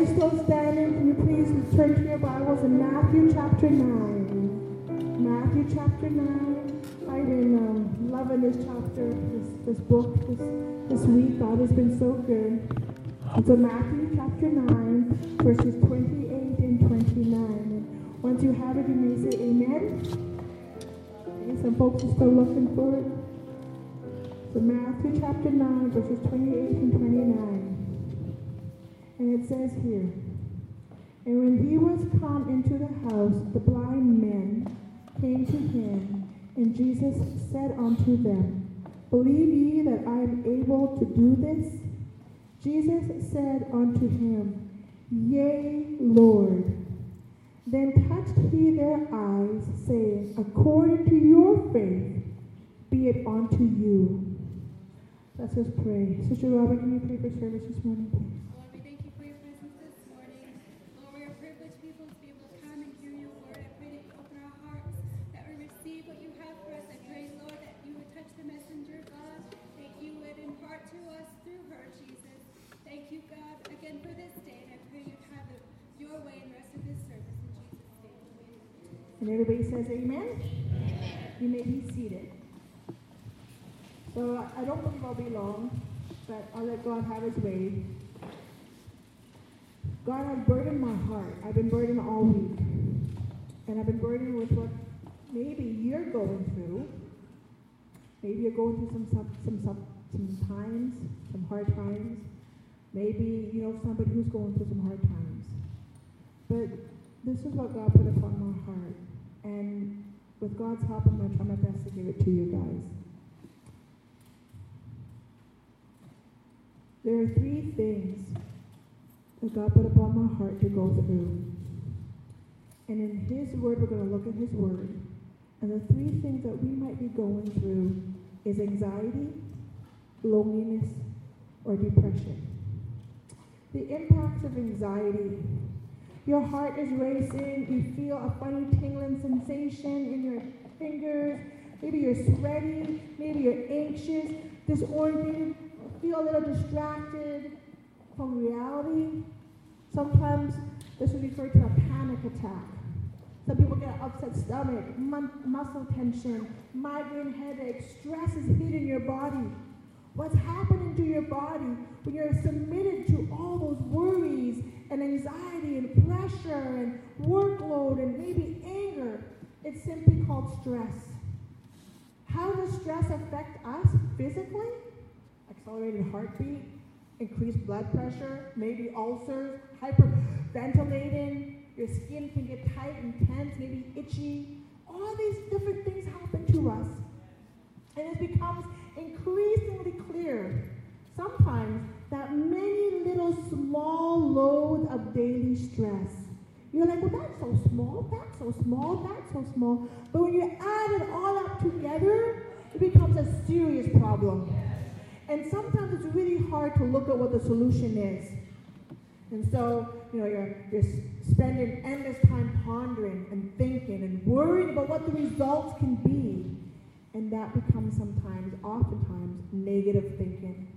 you're still standing, can you please turn to your Bibles in Matthew chapter 9. Matthew chapter 9. I've been um, loving this chapter, this, this book, this, this week. God has been so good. And so Matthew chapter 9, verses 28 and 29. Once you have it, you may say amen. Okay, some folks are still looking for it. So Matthew chapter 9, verses 28 and 29. And it says here, And when he was come into the house, the blind men came to him, and Jesus said unto them, Believe ye that I am able to do this? Jesus said unto him, Yea, Lord. Then touched he their eyes, saying, According to your faith, be it unto you. Let us pray. Sister Robert, can you pray for service this morning, please? And everybody says amen? amen. You may be seated. So I don't believe I'll be long, but I'll let God have his way. God has burdened my heart. I've been burdened all week. And I've been burdened with what maybe you're going through. Maybe you're going through some some some some times, some hard times. Maybe you know somebody who's going through some hard times. But this is what God put upon my heart. And with God's help, I'm going to try my best to give it to you guys. There are three things that God put upon my heart to go through. And in His Word, we're going to look at His Word. And the three things that we might be going through is anxiety, loneliness, or depression. The impacts of anxiety your heart is racing. You feel a funny tingling sensation in your fingers. Maybe you're sweaty. Maybe you're anxious, disoriented. Feel a little distracted from reality. Sometimes this is referred to a panic attack. Some people get an upset stomach, muscle tension, migraine headache, stress is hitting your body. What's happening to your body when you're submitted to all those worries and anxiety and pressure and workload and maybe anger? It's simply called stress. How does stress affect us physically? Accelerated heartbeat, increased blood pressure, maybe ulcers, hyperventilating, your skin can get tight and tense, maybe itchy. All these different things happen to us. And it becomes increasingly clear sometimes that many little small loads of daily stress. You're like, well, that's so small, that's so small, that's so small. But when you add it all up together, it becomes a serious problem. And sometimes it's really hard to look at what the solution is. And so, you know, you're, you're spending endless time pondering and thinking and worrying about what the results can be. And that becomes sometimes, oftentimes, negative thinking.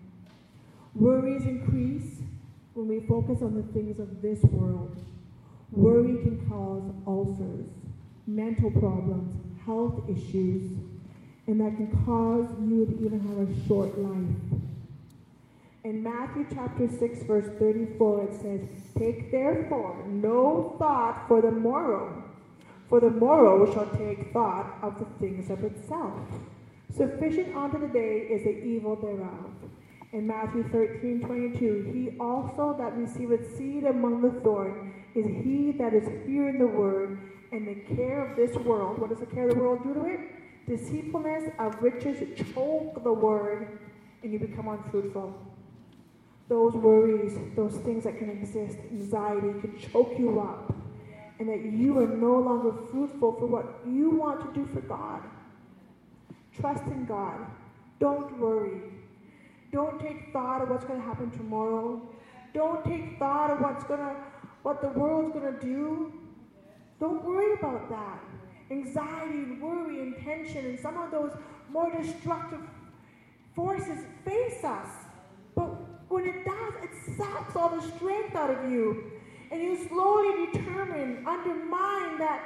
Worries increase when we focus on the things of this world. Worry can cause ulcers, mental problems, health issues, and that can cause you to even have a short life. In Matthew chapter 6, verse 34, it says, Take therefore no thought for the morrow for the morrow shall take thought of the things of itself. Sufficient unto the day is the evil thereof. In Matthew 13, 22, he also that receiveth seed among the thorn is he that is hearing the word, and the care of this world. What does the care of the world do to it? Deceitfulness of riches choke the word, and you become unfruitful. Those worries, those things that can exist, anxiety, can choke you up and that you are no longer fruitful for what you want to do for God. Trust in God. Don't worry. Don't take thought of what's going to happen tomorrow. Don't take thought of what's going to what the world's going to do. Don't worry about that. Anxiety and worry and tension and some of those more destructive forces face us. But when it does, it saps all the strength out of you. And you slowly determine, undermine that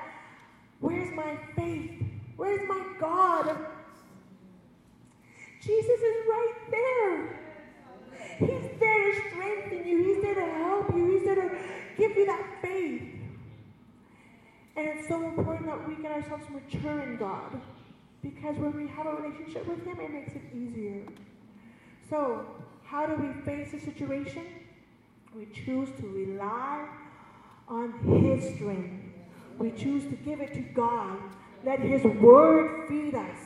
where's my faith? Where's my God? Jesus is right there. He's there to strengthen you. He's there to help you. He's there to give you that faith. And it's so important that we get ourselves mature in God. Because when we have a relationship with Him, it makes it easier. So, how do we face a situation? We choose to rely on His strength. We choose to give it to God. Let His Word feed us.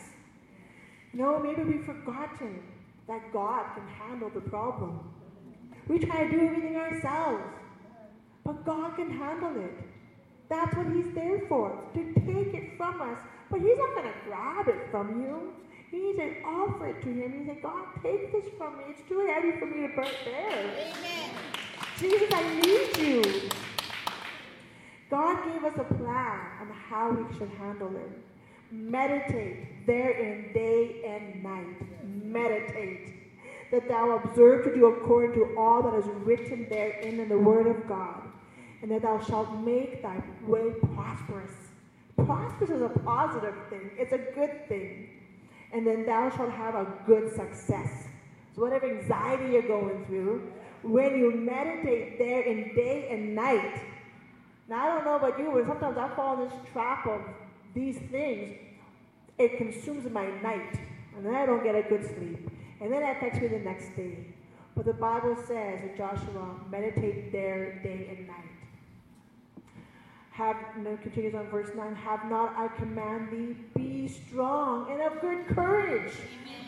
No, maybe we've forgotten that God can handle the problem. We try to do everything ourselves, but God can handle it. That's what He's there for, to take it from us. But He's not going to grab it from you. Need to offer it to him. You say, God, take this from me. It's too heavy for me to bear. Amen. Jesus, I need you. God gave us a plan on how we should handle it. Meditate therein day and night. Meditate. That thou observe to do according to all that is written therein in the word of God. And that thou shalt make thy way prosperous. Prosperous is a positive thing. It's a good thing and then thou shalt have a good success. So, whatever anxiety you're going through, when you meditate there in day and night, now I don't know about you, but sometimes I fall in this trap of these things. It consumes my night, and then I don't get a good sleep, and then it affects me the next day. But the Bible says in Joshua, meditate there day and night. Have, and then continues on verse 9, have not I command thee, be strong and of good courage.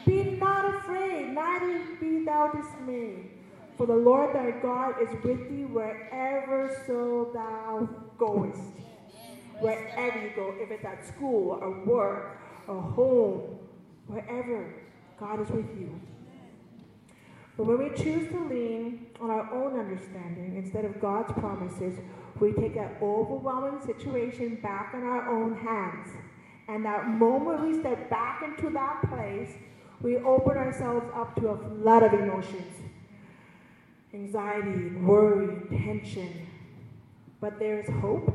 Be not afraid, neither be thou dismayed. For the Lord thy God is with thee wherever so thou goest. Wherever you go, if it's at school or work or home, wherever, God is with you. But when we choose to lean on our own understanding instead of God's promises, we take that overwhelming situation back in our own hands. And that moment we step back into that place, we open ourselves up to a flood of emotions anxiety, worry, tension. But there's hope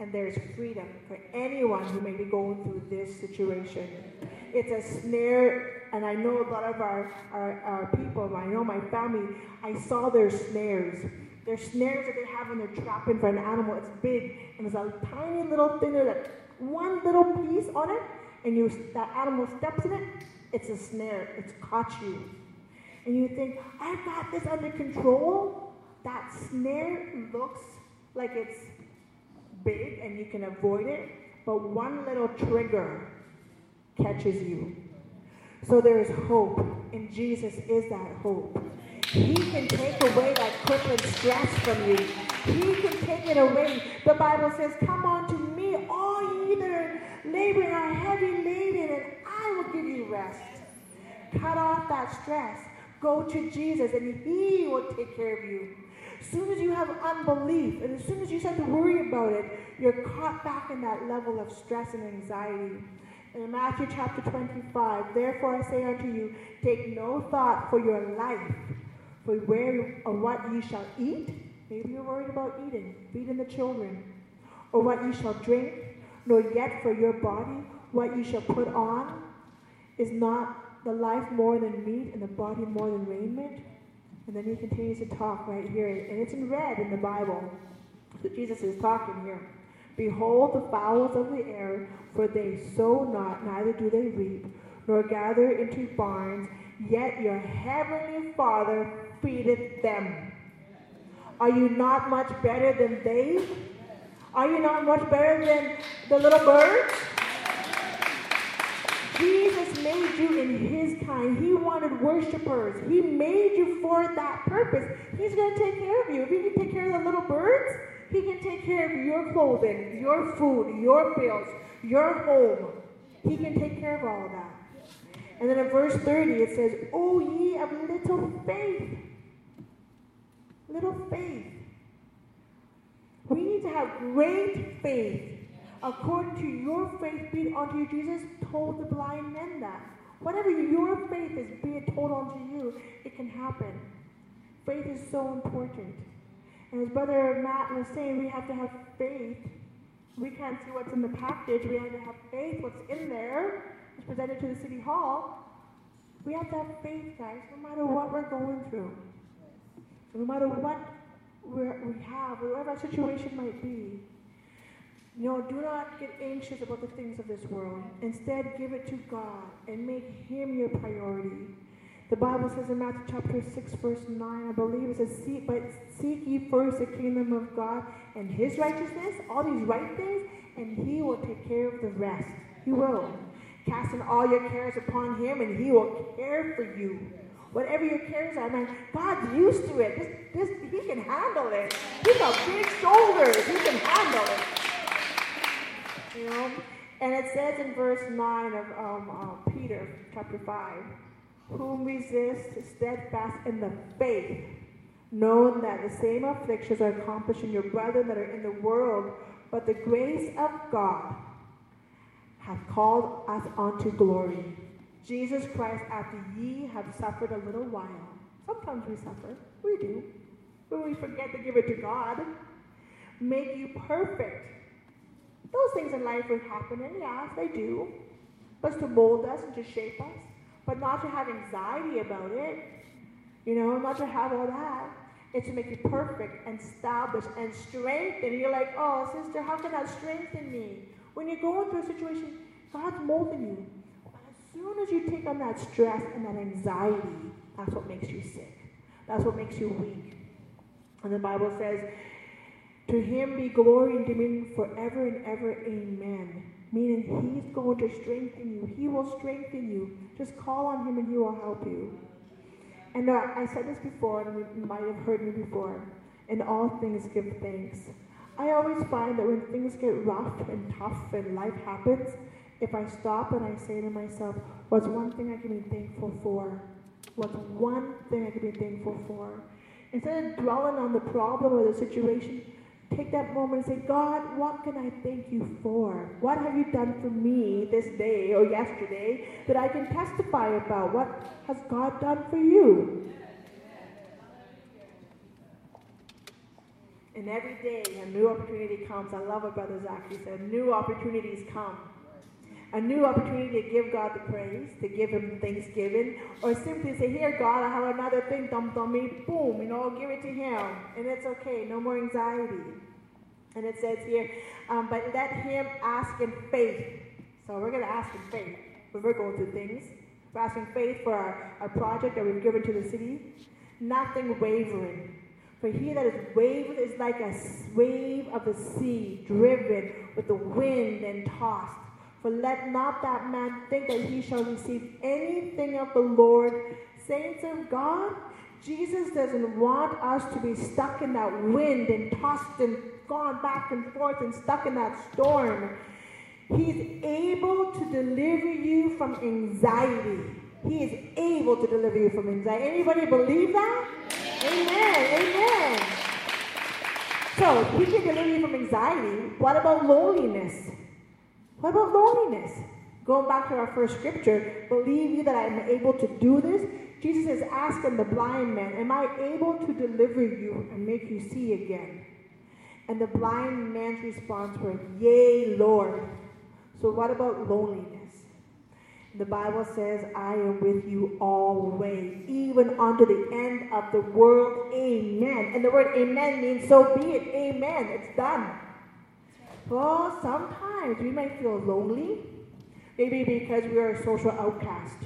and there's freedom for anyone who may be going through this situation. It's a snare, and I know a lot of our, our, our people, I know my family, I saw their snares there's snares that they have when they're trapping for an animal. It's big, and there's a tiny little thing there that one little piece on it, and you that animal steps in it, it's a snare. It's caught you. And you think, I've got this under control. That snare looks like it's big and you can avoid it, but one little trigger catches you. So there is hope, and Jesus is that hope. He can take away that crippling stress from you. He can take it away. The Bible says, Come unto me, all ye that are laboring are heavy laden, and I will give you rest. Cut off that stress. Go to Jesus, and He will take care of you. As soon as you have unbelief, and as soon as you start to worry about it, you're caught back in that level of stress and anxiety. In Matthew chapter 25, therefore I say unto you, take no thought for your life for where or what ye shall eat. Maybe you're worried about eating, feeding the children, or what ye shall drink, nor yet for your body what ye shall put on. Is not the life more than meat, and the body more than raiment? And then he continues to talk right here, and it's in red in the Bible. So Jesus is talking here. Behold the fowls of the air, for they sow not, neither do they reap, nor gather into barns, yet your heavenly Father feedeth them. Are you not much better than they? Are you not much better than the little birds? Jesus made you in his kind. He wanted worshipers. He made you for that purpose. He's going to take care of you. If he can take care of the little birds, he can take care of your clothing, your food, your bills, your home. He can take care of all of that. And then in verse 30 it says, O ye of little faith little faith. We need to have great faith. According to your faith be it unto you, Jesus told the blind men that. Whatever your faith is, be it told unto you, it can happen. Faith is so important. And as Brother Matt was saying, we have to have faith. We can't see what's in the package. We have to have faith. What's in there is presented to the city hall. We have to have faith, guys, no matter what we're going through. No matter what we have, whatever our situation might be. Know, do not get anxious about the things of this world. Instead, give it to God and make Him your priority. The Bible says in Matthew chapter 6, verse 9, I believe it says, seek, but seek ye first the kingdom of God and his righteousness, all these right things, and he will take care of the rest. He will. Casting all your cares upon him, and he will care for you. Whatever your cares are, man, God's used to it. This, this, he can handle it. He's got big shoulders. He can handle it. Know? And it says in verse 9 of um, uh, Peter, chapter 5, whom resist steadfast in the faith, knowing that the same afflictions are accomplished in your brethren that are in the world, but the grace of God hath called us unto glory. Jesus Christ, after ye have suffered a little while, sometimes we suffer, we do, but we forget to give it to God, make you perfect. Those things in life will happen, and yes, they do, but to mold us and to shape us but not to have anxiety about it, you know, not to have all that. It's to make you perfect and established and strengthen. You're like, oh, sister, how can that strengthen me? When you're going through a situation, God's molding you. But as soon as you take on that stress and that anxiety, that's what makes you sick. That's what makes you weak. And the Bible says, to him be glory and dominion forever and ever. Amen meaning He's going to strengthen you. He will strengthen you. Just call on Him and He will help you. And uh, I said this before, and you might have heard me before. In all things, give thanks. I always find that when things get rough and tough and life happens, if I stop and I say to myself, what's one thing I can be thankful for? What's one thing I can be thankful for? Instead of dwelling on the problem or the situation, take that moment and say, God, what can I thank you for? What have you done for me this day or yesterday that I can testify about? What has God done for you? And every day a new opportunity comes. I love what Brother Zachary said. New opportunities come a new opportunity to give God the praise, to give Him thanksgiving, or simply say, Here, God, I have another thing dumped on me. Boom, you know, give it to Him. And it's okay, no more anxiety. And it says here, um, but let Him ask in faith. So we're going to ask in faith when we're going through things. We're asking faith for our, our project that we've given to the city. Nothing wavering. For he that is wavered is like a wave of the sea, driven with the wind and tossed. For let not that man think that he shall receive anything of the Lord. Saints of God, Jesus doesn't want us to be stuck in that wind and tossed and gone back and forth and stuck in that storm. He's able to deliver you from anxiety. He is able to deliver you from anxiety. Anybody believe that? Amen. Amen. So, he can deliver you from anxiety. What about loneliness? What about loneliness? Going back to our first scripture, believe you that I am able to do this? Jesus is asking the blind man, Am I able to deliver you and make you see again? And the blind man's response was, Yea, Lord. So, what about loneliness? The Bible says, I am with you always, even unto the end of the world. Amen. And the word amen means so be it. Amen. It's done. Well, sometimes we might feel lonely, maybe because we are a social outcast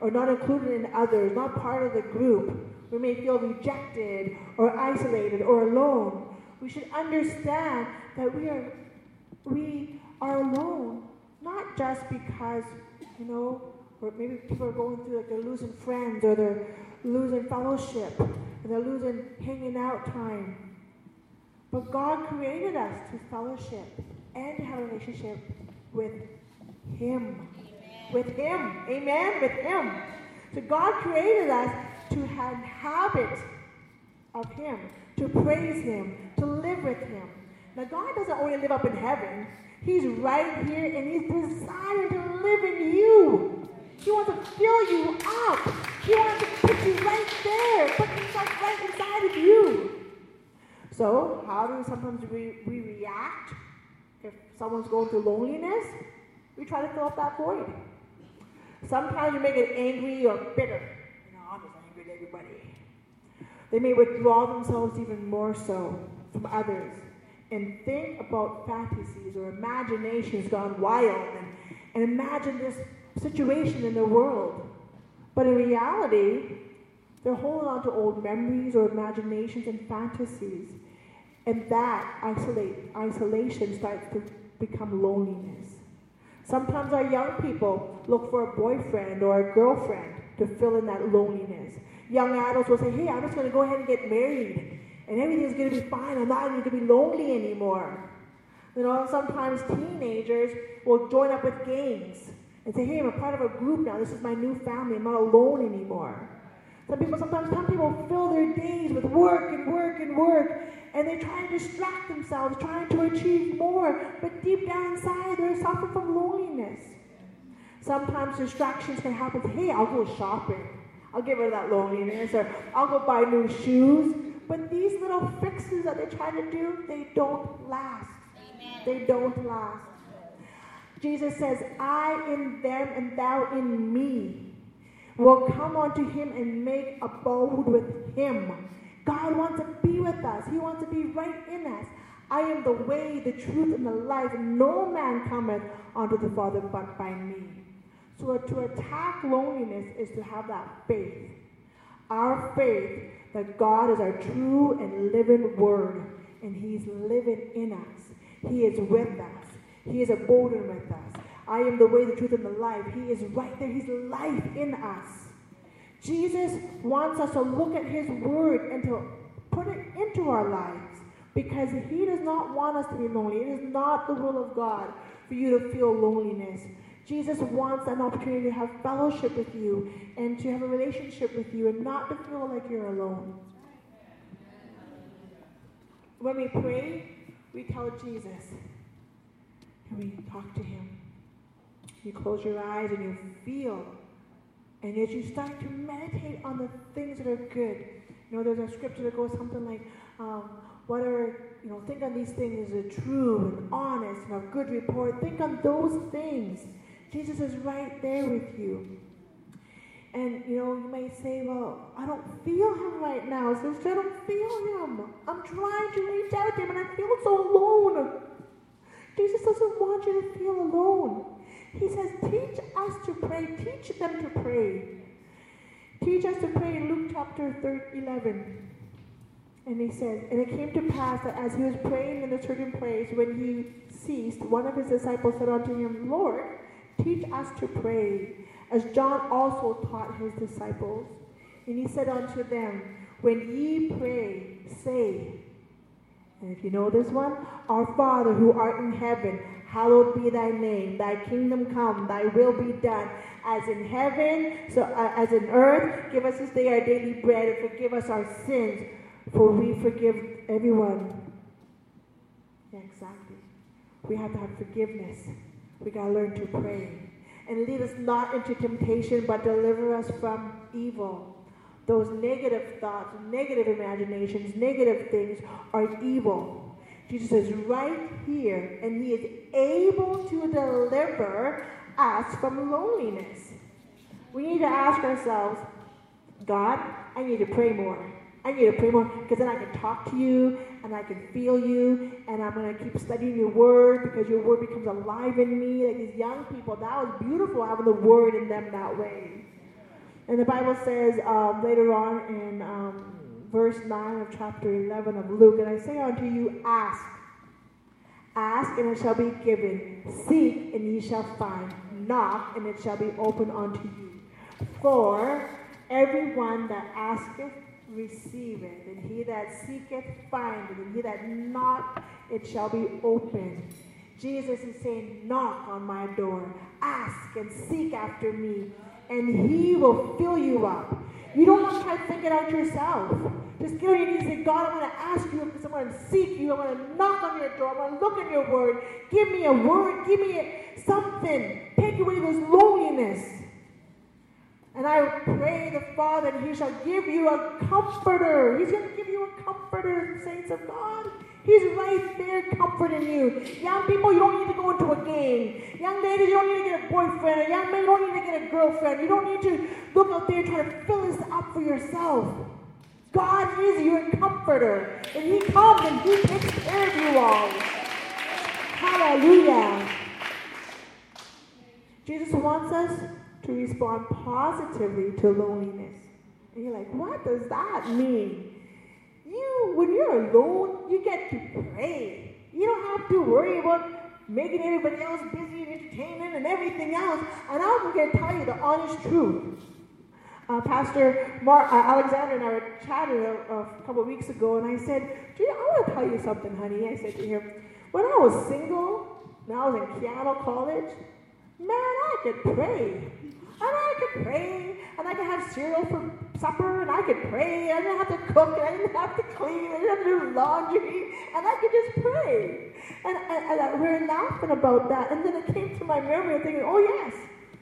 or not included in others, not part of the group. We may feel rejected or isolated or alone. We should understand that we are we are alone, not just because, you know, or maybe people are going through like they're losing friends or they're losing fellowship or they're losing hanging out time. But God created us to fellowship and to have a relationship with Him. Amen. With Him. Amen? With Him. So God created us to have habit of Him, to praise Him, to live with Him. Now, God doesn't only live up in heaven, He's right here and He's desiring to live in you. He wants to fill you up. He wants to put you right there, put Himself right inside of you. So, how do sometimes we, we react someone's going through loneliness? We try to fill up that void. Sometimes you may get angry or bitter. You know, I'm just angry at everybody. They may withdraw themselves even more so from others and think about fantasies or imaginations gone wild and, and imagine this situation in the world. But in reality, they're holding on to old memories or imaginations and fantasies. And that isolate, isolation starts to become loneliness. Sometimes our young people look for a boyfriend or a girlfriend to fill in that loneliness. Young adults will say, hey, I'm just going to go ahead and get married and everything's going to be fine. I'm not going to be lonely anymore. You know, sometimes teenagers will join up with gangs and say, hey, I'm a part of a group now. This is my new family. I'm not alone anymore. Some people, sometimes some people fill their days with work and work and work, and they try to distract themselves, trying to achieve more, but deep down inside, they're suffering from loneliness. Sometimes distractions can happen. Hey, I'll go shopping. I'll get rid of that loneliness, or I'll go buy new shoes. But these little fixes that they try to do, they don't last. Amen. They don't last. Jesus says, I in them and thou in me will come unto him and make abode with him. God wants to be with us. He wants to be right in us. I am the way, the truth, and the life. No man cometh unto the Father but by me. So to attack loneliness is to have that faith. Our faith that God is our true and living word, and He's living in us. He is with us. He is abiding with us. I am the way, the truth, and the life. He is right there. He's life in us. Jesus wants us to look at His word and to put it into our lives because He does not want us to be lonely. It is not the will of God for you to feel loneliness. Jesus wants an opportunity to have fellowship with you and to have a relationship with you and not to feel like you're alone. When we pray, we tell Jesus and we talk to Him. You close your eyes and you feel. And as you start to meditate on the things that are good, you know, there's a scripture that goes something like, um, whatever, you know, think on these things as a true and honest and of good report. Think on those things. Jesus is right there with you. And you know, you may say, Well, I don't feel him right now. Sister, I don't feel him. I'm trying to reach out to him and I feel so alone. Jesus doesn't want you to feel alone. He says, Teach us to pray. Teach them to pray. Teach us to pray in Luke chapter 11. And he says, And it came to pass that as he was praying in a certain place, when he ceased, one of his disciples said unto him, Lord, Teach us to pray, as John also taught his disciples. And he said unto them, When ye pray, say, and if you know this one, Our Father who art in heaven, hallowed be thy name. Thy kingdom come, thy will be done, as in heaven, so uh, as in earth. Give us this day our daily bread, and forgive us our sins, for we forgive everyone. Yeah, exactly. We have to have forgiveness. We got to learn to pray. And lead us not into temptation, but deliver us from evil. Those negative thoughts, negative imaginations, negative things are evil. Jesus is right here, and He is able to deliver us from loneliness. We need to ask ourselves, God, I need to pray more. I need to pray more because then I can talk to you and I can feel you and I'm going to keep studying your word because your word becomes alive in me. Like these young people, that was beautiful having the word in them that way. And the Bible says um, later on in um, verse 9 of chapter 11 of Luke, and I say unto you, ask. Ask and it shall be given. Seek and ye shall find. Knock and it shall be opened unto you. For everyone that asketh receiveth, and he that seeketh findeth, and he that knocketh it shall be opened. Jesus is saying, knock on my door, ask and seek after me, and he will fill you up. You don't have to try to think it out yourself. Just get on your knees and say, God, I'm going to ask you I'm going to seek you. I'm going to knock on your door. I'm going to look in your word. Give me a word. Give me something. Take away this loneliness. And I pray the Father, He shall give you a comforter. He's going to give you a comforter, saints of God. He's right there comforting you. Young people, you don't need to go into a gang. Young ladies, you don't need to get a boyfriend. Young men, you don't need to get a girlfriend. You don't need to look out there and try to fill this up for yourself. God is your comforter. And He comes and He takes care of you all. Hallelujah. Jesus wants us to respond positively to loneliness. And you're like, what does that mean? You, when you're alone, you get to pray. You don't have to worry about making everybody else busy and entertaining and everything else. And I'm going to tell you the honest truth. Uh, Pastor Mark, uh, Alexander and I were chatting a, a couple of weeks ago, and I said, Gina, I want to tell you something, honey. I said to him, when I was single, when I was in piano college, man, I could pray. And I could pray, and I could have cereal for supper, and I could pray. I didn't have to cook, I didn't have to clean, I didn't have to do laundry, and I could just pray. And, and, and we were laughing about that, and then it came to my memory thinking, oh yes,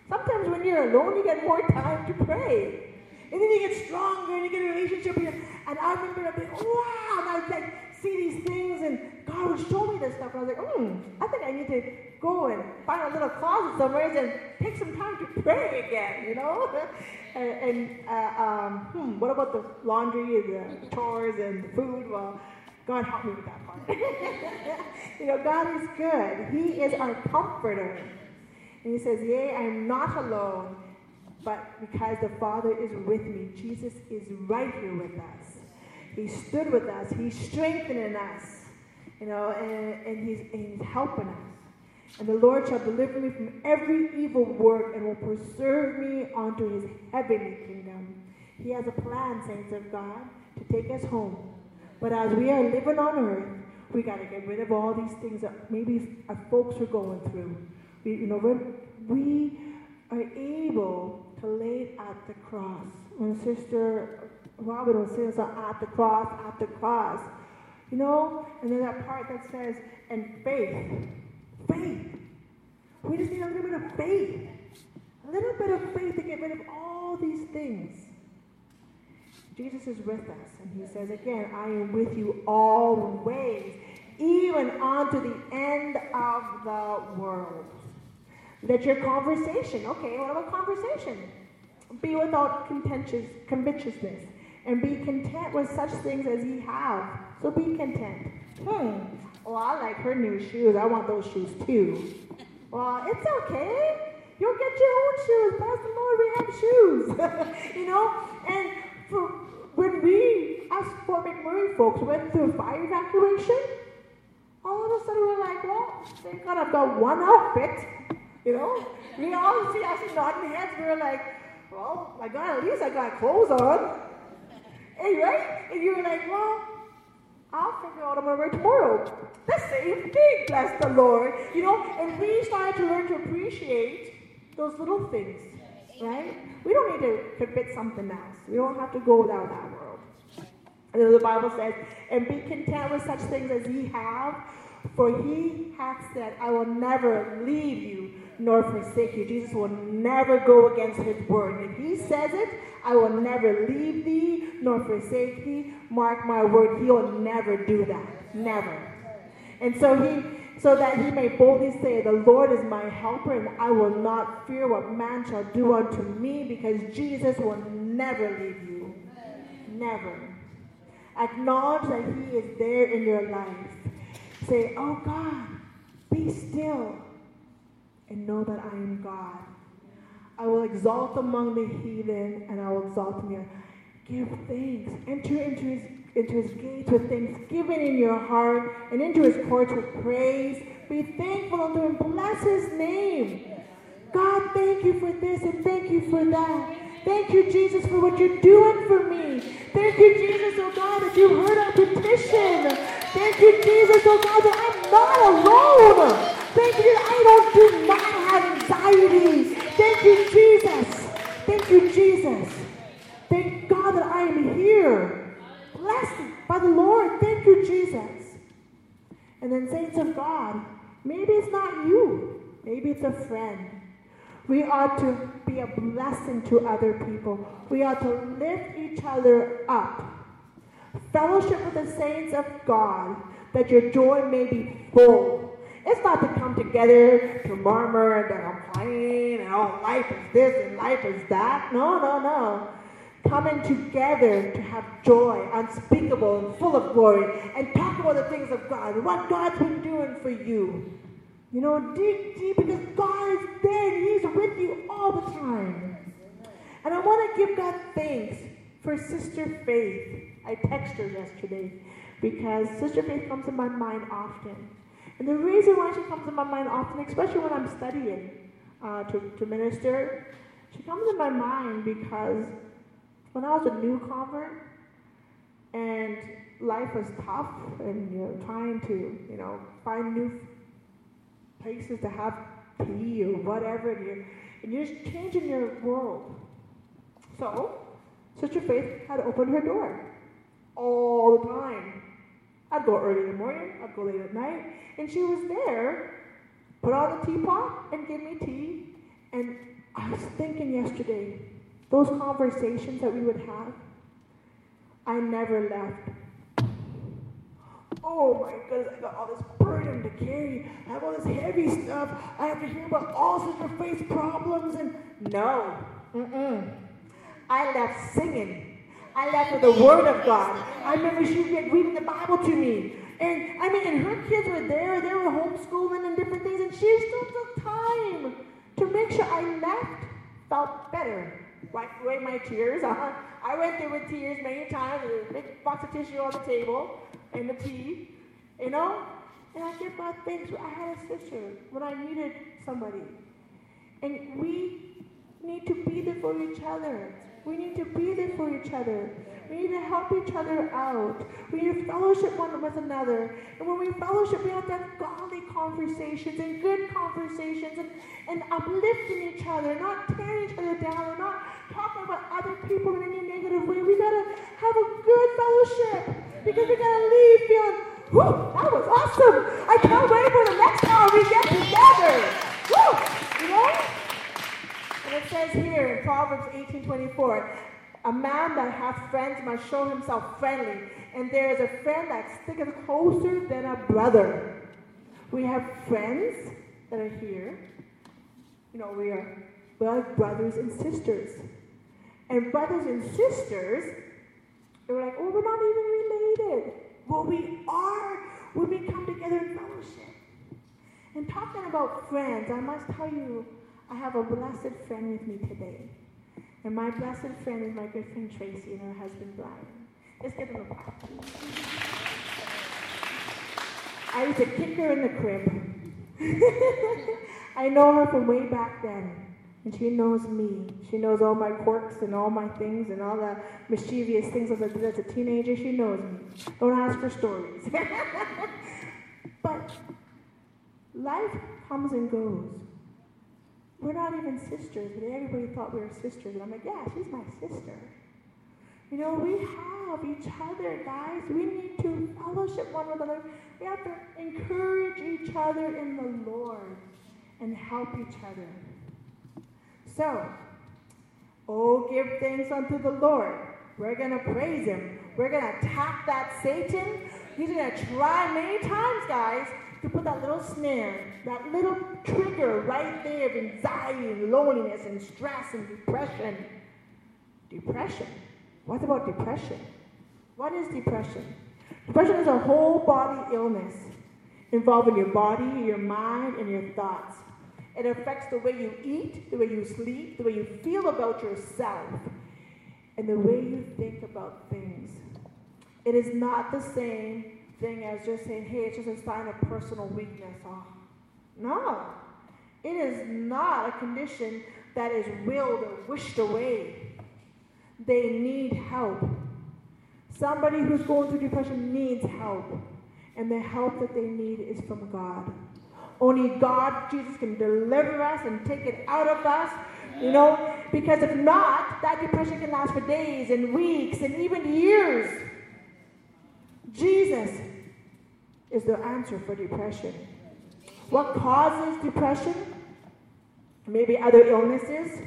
sometimes when you're alone, you get more time to pray. And then you get stronger, and you get a relationship, and I remember being, wow, and I was like, see these things, and God would show me this stuff. And I was like, hmm, I think I need to go and find a little closet somewhere and take some time to pray again, you know? and, and uh, um, hmm, what about the laundry and the chores and the food? Well, God help me with that part. you know, God is good. He is our comforter. And he says, Yea, I am not alone, but because the Father is with me. Jesus is right here with us. He stood with us. He's strengthening us, you know, and, and, he's, and he's helping us. And the Lord shall deliver me from every evil work and will preserve me unto his heavenly kingdom. He has a plan, saints of God, to take us home. But as we are living on earth, we got to get rid of all these things that maybe our folks are going through. We, you know, we are able to lay at the cross. When Sister Robert so at the cross, at the cross. You know? And then that part that says, and faith. Faith. We just need a little bit of faith. A little bit of faith to get rid of all these things. Jesus is with us, and he says again, I am with you always, even unto the end of the world. Let your conversation, okay, what about conversation? Be without contentious, covetousness and be content with such things as ye have. So be content. Hmm. Well, I like her new shoes. I want those shoes too. Well, it's okay. You'll get your own shoes. Bless the Lord, we have shoes. you know? And for when we, as Fort McMurray folks, went through fire evacuation, all of a sudden we're like, well, thank God I've got one outfit. You know? We all see us nodding heads. We are like, well, my God, at least I got clothes on. Hey, right? And you're like, well, I'll figure out I'm to wear tomorrow. The same thing, bless the Lord. You know, and we started to learn to appreciate those little things, right? We don't need to commit something else. We don't have to go down that road. And the Bible says, and be content with such things as ye have, for he hath said, I will never leave you nor forsake you. Jesus will never go against his word. If he says it, I will never leave thee nor forsake thee. Mark my word, he will never do that. Never. And so he so that he may boldly say, The Lord is my helper, and I will not fear what man shall do unto me, because Jesus will never leave you. Never. Acknowledge that he is there in your life. Say, Oh God, be still and know that I am God. I will exalt among the heathen, and I will exalt him here. Give thanks. Enter into his, into his gates with thanksgiving in your heart, and into his courts with praise. Be thankful unto him. Bless his name. God, thank you for this, and thank you for that. Thank you, Jesus, for what you're doing for me. Thank you, Jesus, oh God, that you heard our petition. Thank you, Jesus, oh God, that I'm not alone. I don't do not have anxiety. Thank you, Jesus. Thank you, Jesus. Thank God that I am here. Blessed by the Lord. Thank you, Jesus. And then, saints of God, maybe it's not you. Maybe it's a friend. We ought to be a blessing to other people. We ought to lift each other up. Fellowship with the saints of God, that your joy may be full. It's not to come together to murmur and to complain and oh, life is this and life is that. No, no, no. Coming together to have joy, unspeakable and full of glory, and talk about the things of God and what God's been doing for you. You know, deep, deep, because God is there He's with you all the time. And I want to give God thanks for Sister Faith. I texted her yesterday because Sister Faith comes in my mind often. And the reason why she comes to my mind often, especially when I'm studying uh, to, to minister, she comes to my mind because when I was a new convert and life was tough and you know trying to you know find new places to have tea or whatever, and you're, and you're just changing your world. So, Sister Faith had opened her door all the time. I'd go early in the morning, I'd go late at night, and she was there, put on the teapot and give me tea. And I was thinking yesterday, those conversations that we would have, I never left Oh my goodness, I got all this burden to carry. I have all this heavy stuff. I have to hear about all sorts of face problems and no. Mm-mm. I left singing. I left with the word of God. I remember she was reading the Bible to me. And I mean, and her kids were there, they were homeschooling and different things, and she still took time to make sure I left felt better. Wipe away my tears. Uh-huh. I went there with tears many times, a big box of tissue on the table and the tea, you know? And I give God thanks. I had a sister when I needed somebody. And we need to be there for each other. We need to be there for each other. We need to help each other out. We need to fellowship one with another. And when we fellowship, we have to have godly conversations and good conversations and, and uplifting each other, not tearing each other down and not talking about other people in any negative way. We got to have a good fellowship because going to leave feeling, whoo, that was awesome. I can't wait for the next time we get together. Woo, you know? And it says here in Proverbs 18:24, a man that hath friends must show himself friendly, and there is a friend that sticketh closer than a brother. We have friends that are here. You know, we are brothers and sisters. And brothers and sisters they were like, oh, we're not even related. Well, we are when we come together in fellowship. And talking about friends, I must tell you, I have a blessed friend with me today. And my blessed friend is my good friend Tracy and her husband Brian. Let's give them a clap. I used to kick her in the crib. I know her from way back then. And she knows me. She knows all my quirks and all my things and all the mischievous things as a, as a teenager. She knows me. Don't ask for stories. but life comes and goes. We're not even sisters, but everybody thought we were sisters. And I'm like, yeah, she's my sister. You know, we have each other, guys. We need to fellowship one another. We have to encourage each other in the Lord and help each other. So, oh, give thanks unto the Lord. We're going to praise him. We're going to attack that Satan. He's going to try many times, guys, to put that little snare, that little trigger right there of anxiety and loneliness and stress and depression. Depression? What about depression? What is depression? Depression is a whole body illness involving your body, your mind, and your thoughts. It affects the way you eat, the way you sleep, the way you feel about yourself, and the way you think about things. It is not the same thing as just saying, hey, it's just a sign of personal weakness. Oh, no. It is not a condition that is willed or wished away. They need help. Somebody who's going through depression needs help. And the help that they need is from God. Only God, Jesus, can deliver us and take it out of us. You know, because if not, that depression can last for days and weeks and even years. Jesus is the answer for depression. What causes depression? maybe other illnesses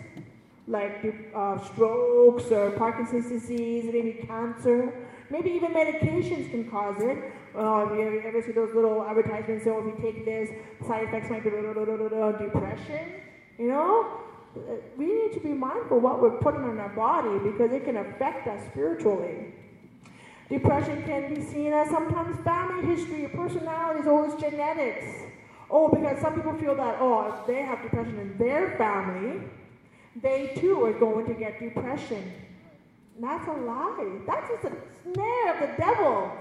like uh, strokes or Parkinson's disease, maybe cancer, maybe even medications can cause it. Uh, have you ever see those little advertisements? So if you take this, side effects might be depression. You know, we need to be mindful what we're putting on our body because it can affect us spiritually. Depression can be seen as sometimes family history, personalities, or it's genetics. Oh, because some people feel that, oh, if they have depression in their family, they too are going to get depression. That's a lie. That's just a snare of the devil.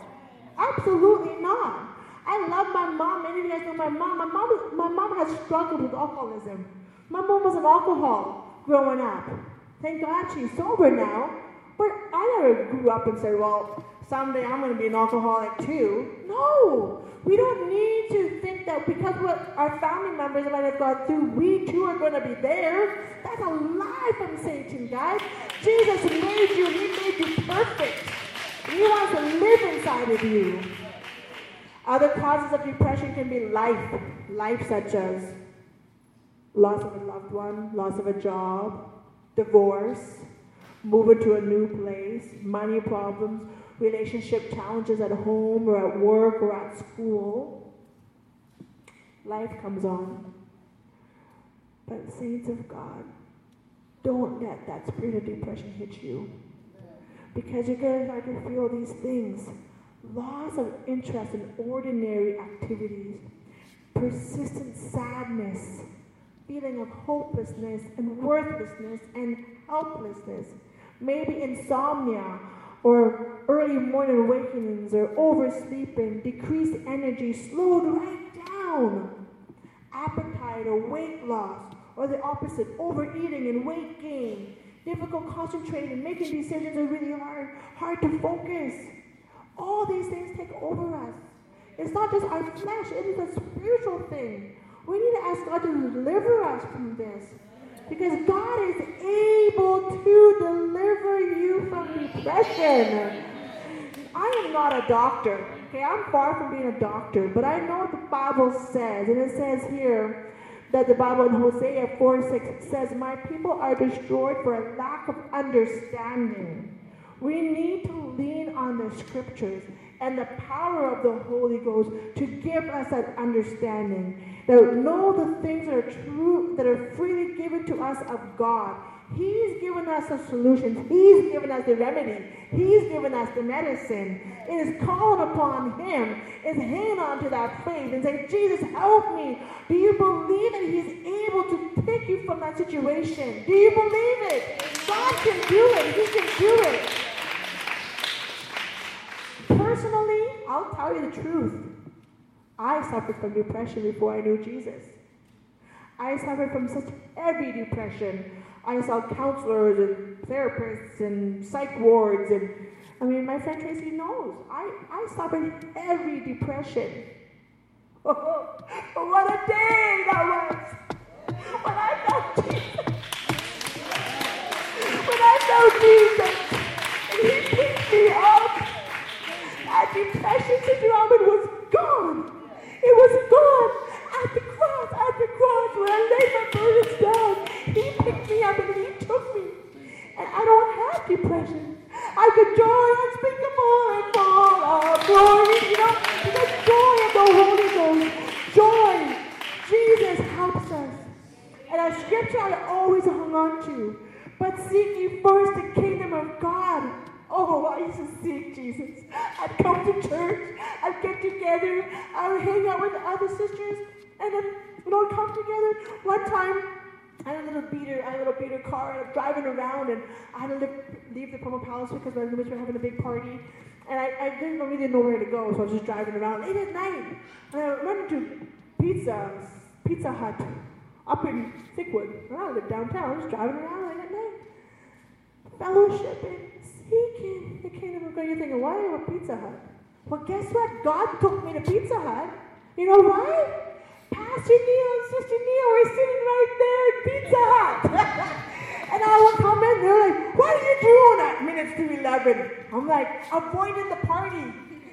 Absolutely not. I love my mom. Many of you guys know my mom. My mom, my mom has struggled with alcoholism. My mom was an alcohol growing up. Thank God she's sober now. But I never grew up and said, well, someday I'm going to be an alcoholic too. No, we don't need to think that because what our family members might have gone through, we too are going to be there. That's a lie from Satan, guys. Jesus made you, He made you perfect. He wants to live inside of you. Other causes of depression can be life, life such as loss of a loved one, loss of a job, divorce, moving to a new place, money problems, relationship challenges at home or at work or at school. Life comes on. But, saints of God, don't let that spirit of depression hit you. Because you're going to start to feel these things loss of interest in ordinary activities, persistent sadness, feeling of hopelessness and worthlessness and helplessness, maybe insomnia or early morning awakenings or oversleeping, decreased energy, slowed right down, appetite or weight loss, or the opposite, overeating and weight gain, difficult concentrating, making decisions are really hard, hard to focus. All these things take over us. It's not just our flesh, it is a spiritual thing. We need to ask God to deliver us from this. Because God is able to deliver you from depression. I am not a doctor. Okay, I'm far from being a doctor, but I know what the Bible says. And it says here that the Bible in Hosea 4 6 says, My people are destroyed for a lack of understanding. We need to lean on the scriptures and the power of the Holy Ghost to give us that understanding. That know the things that are true, that are freely given to us of God. He's given us the solutions. He's given us the remedy. He's given us the medicine. It is calling upon Him, is hanging on to that faith and say, Jesus, help me. Do you believe that He's able to take you from that situation? Do you believe it? God can do it. He can do it. Personally, I'll tell you the truth. I suffered from depression before I knew Jesus. I suffered from such heavy depression. I saw counselors and therapists and psych wards and I mean my friend Tracy knows. I, I suffered heavy depression. Oh, what a day that was! When I felt Jesus. When I felt Jesus, and He picked me up. That depression syndrome it was gone. It was gone at the cross, at the cross where I laid my burdens down. He picked me up and he took me. And I don't have depression. I could joy unspeakable and full of glory. You know, the joy of the Holy Ghost. Joy. Jesus helps us. And a scripture I always hung on to. But seek ye first the kingdom of God Oh, I used to seek Jesus. I'd come to church. I'd get together. I would hang out with other sisters. And then we'd all come together. One time, I had a little beater, I had a little beater car, and I'm driving around, and I had to live, leave the Promo Palace because my roommates were having a big party. And I, I didn't really know where to go, so I was just driving around late at night. And I went into Pizza, Pizza Hut up in Thickwood. I live downtown, just driving around late at night. Fellowshipping seeking the kingdom of God. You're thinking, why are you a Pizza Hut? Well, guess what? God took me to Pizza Hut. You know why? Pastor Neil and Sister Neil were sitting right there at Pizza Hut. and I would come in, they're like, what are you doing at minutes to 11? I'm like, avoiding the party.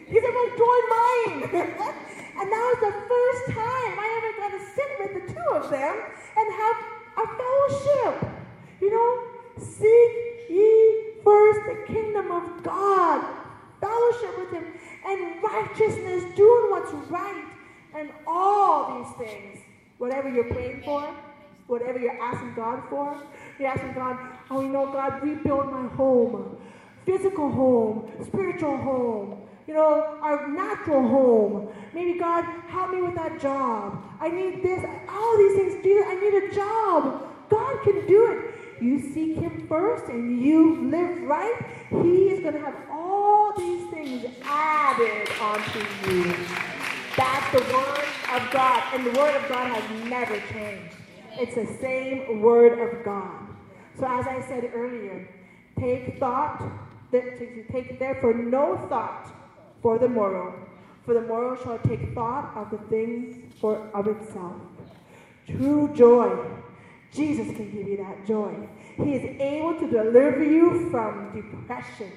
He said, well, join mine. and that was the first time I ever got to sit with the two of them and have a fellowship. You know, seek ye the kingdom of God, fellowship with Him, and righteousness, doing what's right, and all these things, whatever you're praying for, whatever you're asking God for, you're asking God, oh, you know, God, rebuild my home, physical home, spiritual home, you know, our natural home. Maybe God, help me with that job. I need this, all these things. Jesus, I need a job. God can do it. You seek Him first and you live right, He is going to have all these things added onto you. That's the Word of God. And the Word of God has never changed. It's the same Word of God. So as I said earlier, take thought, take therefore no thought for the morrow, for the morrow shall take thought of the things for of itself. True joy. Jesus can give you that joy. He is able to deliver you from depression.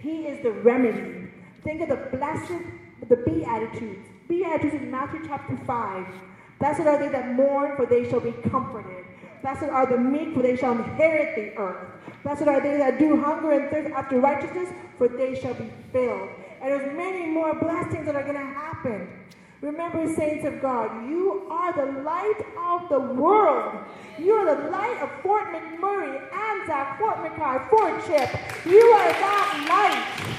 He is the remedy. Think of the blessed, the Beatitudes. Beatitudes in Matthew chapter 5. Blessed are they that mourn, for they shall be comforted. Blessed are the meek, for they shall inherit the earth. Blessed are they that do hunger and thirst after righteousness, for they shall be filled. And there's many more blessings that are going to happen. Remember, saints of God, you are the light of the world. You are the light of Fort McMurray, Anzac, Fort McKay, Fort Chip. You are that light.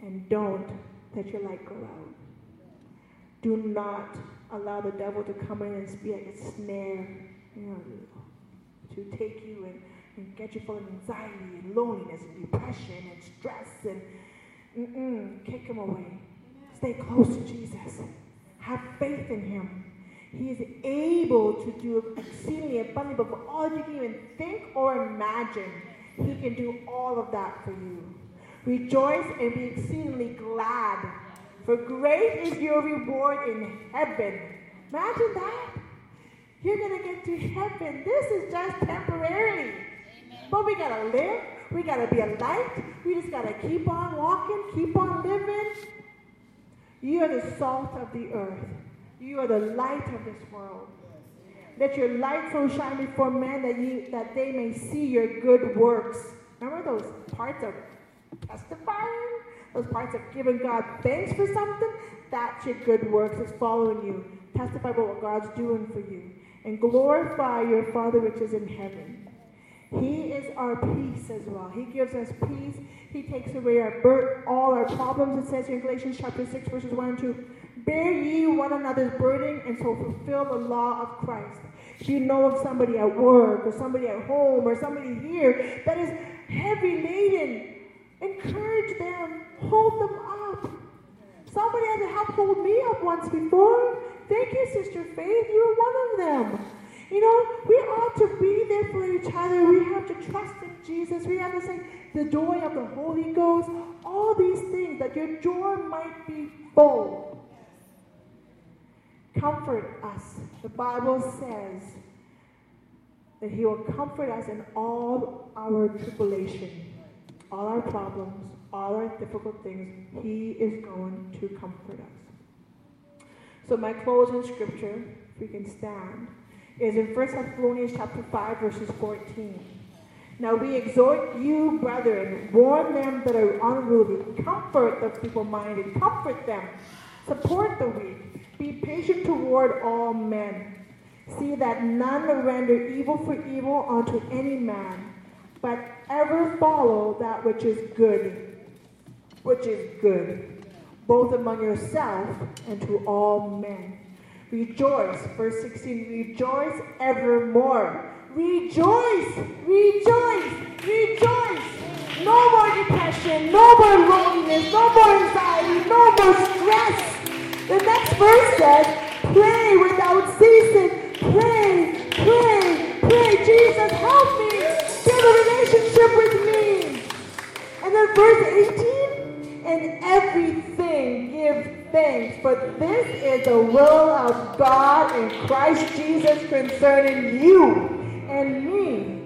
And don't let your light go out. Do not allow the devil to come in and be like a snare, you know, to take you and, and get you full of anxiety and loneliness and depression and stress and mm-mm, kick him away. Stay close to Jesus. Have faith in him. He is able to do exceedingly abundantly above all you can even think or imagine. He can do all of that for you. Rejoice and be exceedingly glad for great is your reward in heaven. Imagine that. You're going to get to heaven. This is just temporarily. Amen. But we got to live. We got to be a light. We just got to keep on walking, keep on living. You are the salt of the earth. You are the light of this world. Let your light so shine before men that, you, that they may see your good works. Remember those parts of testifying? those parts of giving God thanks for something, that's your good works is following you. Testify about what God's doing for you. And glorify your Father which is in heaven. He is our peace as well. He gives us peace. He takes away our bur- all our problems. It says here in Galatians chapter 6, verses 1 and 2. Bear ye one another's burden and so fulfill the law of Christ. If you know of somebody at work or somebody at home or somebody here that is heavy laden, encourage them hold them up. Somebody had to help hold me up once before. Thank you, Sister Faith. You were one of them. You know, we ought to be there for each other. We have to trust in Jesus. We have to say the joy of the Holy Ghost. All these things that your joy might be full. Comfort us. The Bible says that He will comfort us in all our tribulation, all our problems, all our difficult things, He is going to comfort us. So my closing scripture, if we can stand, is in 1 Thessalonians chapter 5, verses 14. Now we exhort you, brethren, warn them that are unruly, comfort the feeble-minded, comfort them, support the weak, be patient toward all men. See that none render evil for evil unto any man, but ever follow that which is good which is good, both among yourself and to all men. Rejoice, verse 16, rejoice evermore. Rejoice, rejoice, rejoice. No more depression, no more loneliness, no more anxiety, no more stress. The next verse says, pray without ceasing. Pray, pray, pray. Jesus, help me. Build a relationship with me. And then verse 18, in everything give thanks, for this is the will of God in Christ Jesus concerning you and me.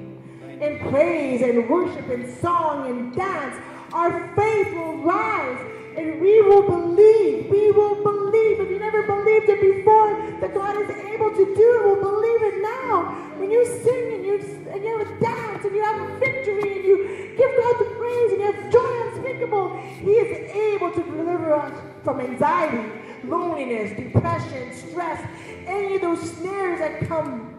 In praise and worship and song and dance, our faith will rise And we will believe. We will believe. If you never believed it before, that God is able to do it, we'll believe it now. When you sing and you, and you dance and you have a victory and you give God the praise and you have joy unspeakable, He is able to deliver us from anxiety, loneliness, depression, stress, any of those snares that come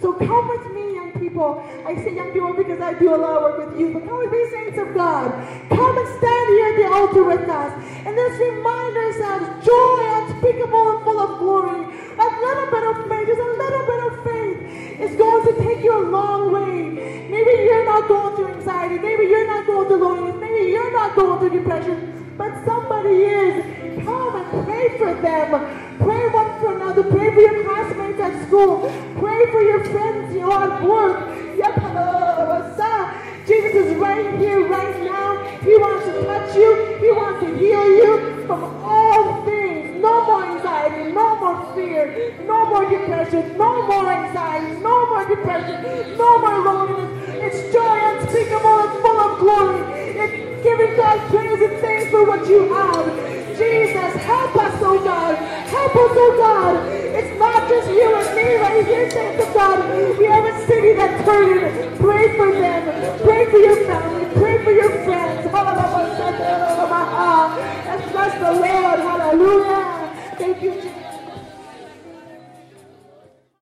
so come with me, young people. I say young people because I do a lot of work with you, but come with me, saints of God. Come and stand here at the altar with us. And let's remind ourselves joy unspeakable and full of glory. A little bit of faith, just a little bit of faith is going to take you a long way. Maybe you're not going through anxiety. Maybe you're not going through loneliness. Maybe you're not going through depression. But somebody is. Come and pray for them. Pray one for another. Pray for your classmates at school. Pray for your friends, you know, at work. Jesus is right here, right now. He wants to touch you. He wants to heal you from all things. No more anxiety, no more fear, no more depression, no more anxiety, no more depression, no more loneliness. It's joy unspeakable and full of glory. It's giving God praise and thanks for what you have. Jesus, help us, oh God. Help us, oh God. It's not just you and me right here, thank of God. We have a city that's hurting. Pray for them. Pray for your family. Pray for your friends. Bless the Lord. Hallelujah. Thank you, Jesus.